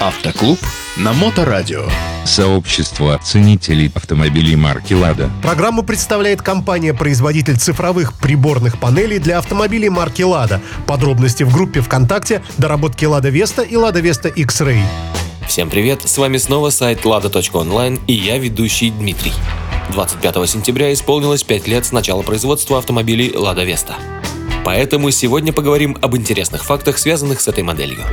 Автоклуб на Моторадио. Сообщество ценителей автомобилей марки «Лада». Программу представляет компания-производитель цифровых приборных панелей для автомобилей марки «Лада». Подробности в группе ВКонтакте «Доработки Лада Веста» и «Лада Веста X-Ray». Всем привет, с вами снова сайт lada.online и я ведущий Дмитрий. 25 сентября исполнилось 5 лет с начала производства автомобилей «Лада Веста». Поэтому сегодня поговорим об интересных фактах, связанных с этой моделью.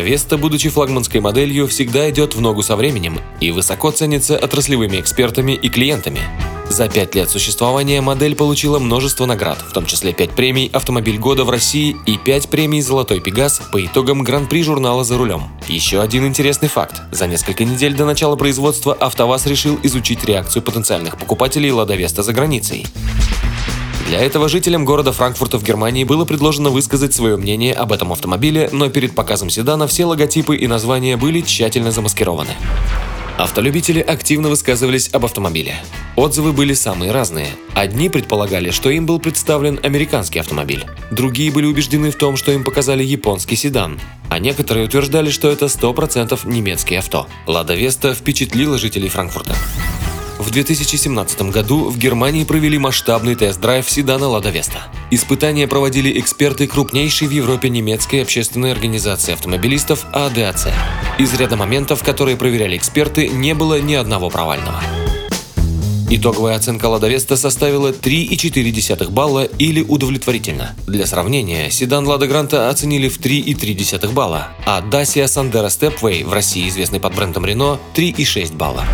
Веста, будучи флагманской моделью, всегда идет в ногу со временем и высоко ценится отраслевыми экспертами и клиентами. За пять лет существования модель получила множество наград, в том числе 5 премий «Автомобиль года» в России и 5 премий «Золотой Пегас» по итогам Гран-при журнала «За рулем». Еще один интересный факт. За несколько недель до начала производства АвтоВАЗ решил изучить реакцию потенциальных покупателей «Лада Веста» за границей. Для этого жителям города Франкфурта в Германии было предложено высказать свое мнение об этом автомобиле, но перед показом седана все логотипы и названия были тщательно замаскированы. Автолюбители активно высказывались об автомобиле. Отзывы были самые разные. Одни предполагали, что им был представлен американский автомобиль. Другие были убеждены в том, что им показали японский седан. А некоторые утверждали, что это 100% немецкий авто. Лада Веста впечатлила жителей Франкфурта. В 2017 году в Германии провели масштабный тест-драйв седана Лада Веста. Испытания проводили эксперты крупнейшей в Европе немецкой общественной организации автомобилистов АДАЦ. Из ряда моментов, которые проверяли эксперты, не было ни одного провального. Итоговая оценка Лада Веста составила 3,4 балла или удовлетворительно. Для сравнения, седан Лада Гранта оценили в 3,3 балла, а Dacia Sandero Stepway, в России известный под брендом Renault, 3,6 балла.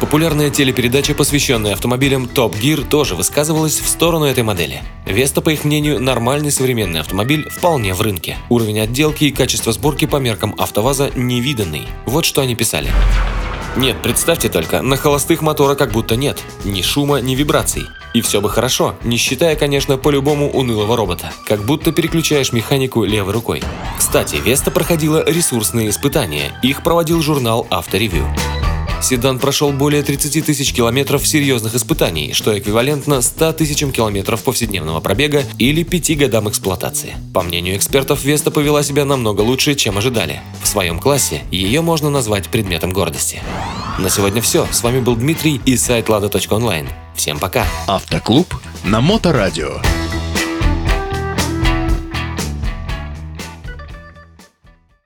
Популярная телепередача, посвященная автомобилям Top Gear, тоже высказывалась в сторону этой модели. Веста, по их мнению, нормальный современный автомобиль вполне в рынке. Уровень отделки и качество сборки по меркам АвтоВАЗа невиданный. Вот что они писали. Нет, представьте только, на холостых мотора как будто нет. Ни шума, ни вибраций. И все бы хорошо, не считая, конечно, по-любому унылого робота. Как будто переключаешь механику левой рукой. Кстати, Веста проходила ресурсные испытания. Их проводил журнал «Авторевью». Седан прошел более 30 тысяч километров серьезных испытаний, что эквивалентно 100 тысячам километров повседневного пробега или 5 годам эксплуатации. По мнению экспертов, Веста повела себя намного лучше, чем ожидали. В своем классе ее можно назвать предметом гордости. На сегодня все. С вами был Дмитрий и сайт lada.online. Всем пока. Автоклуб на Моторадио.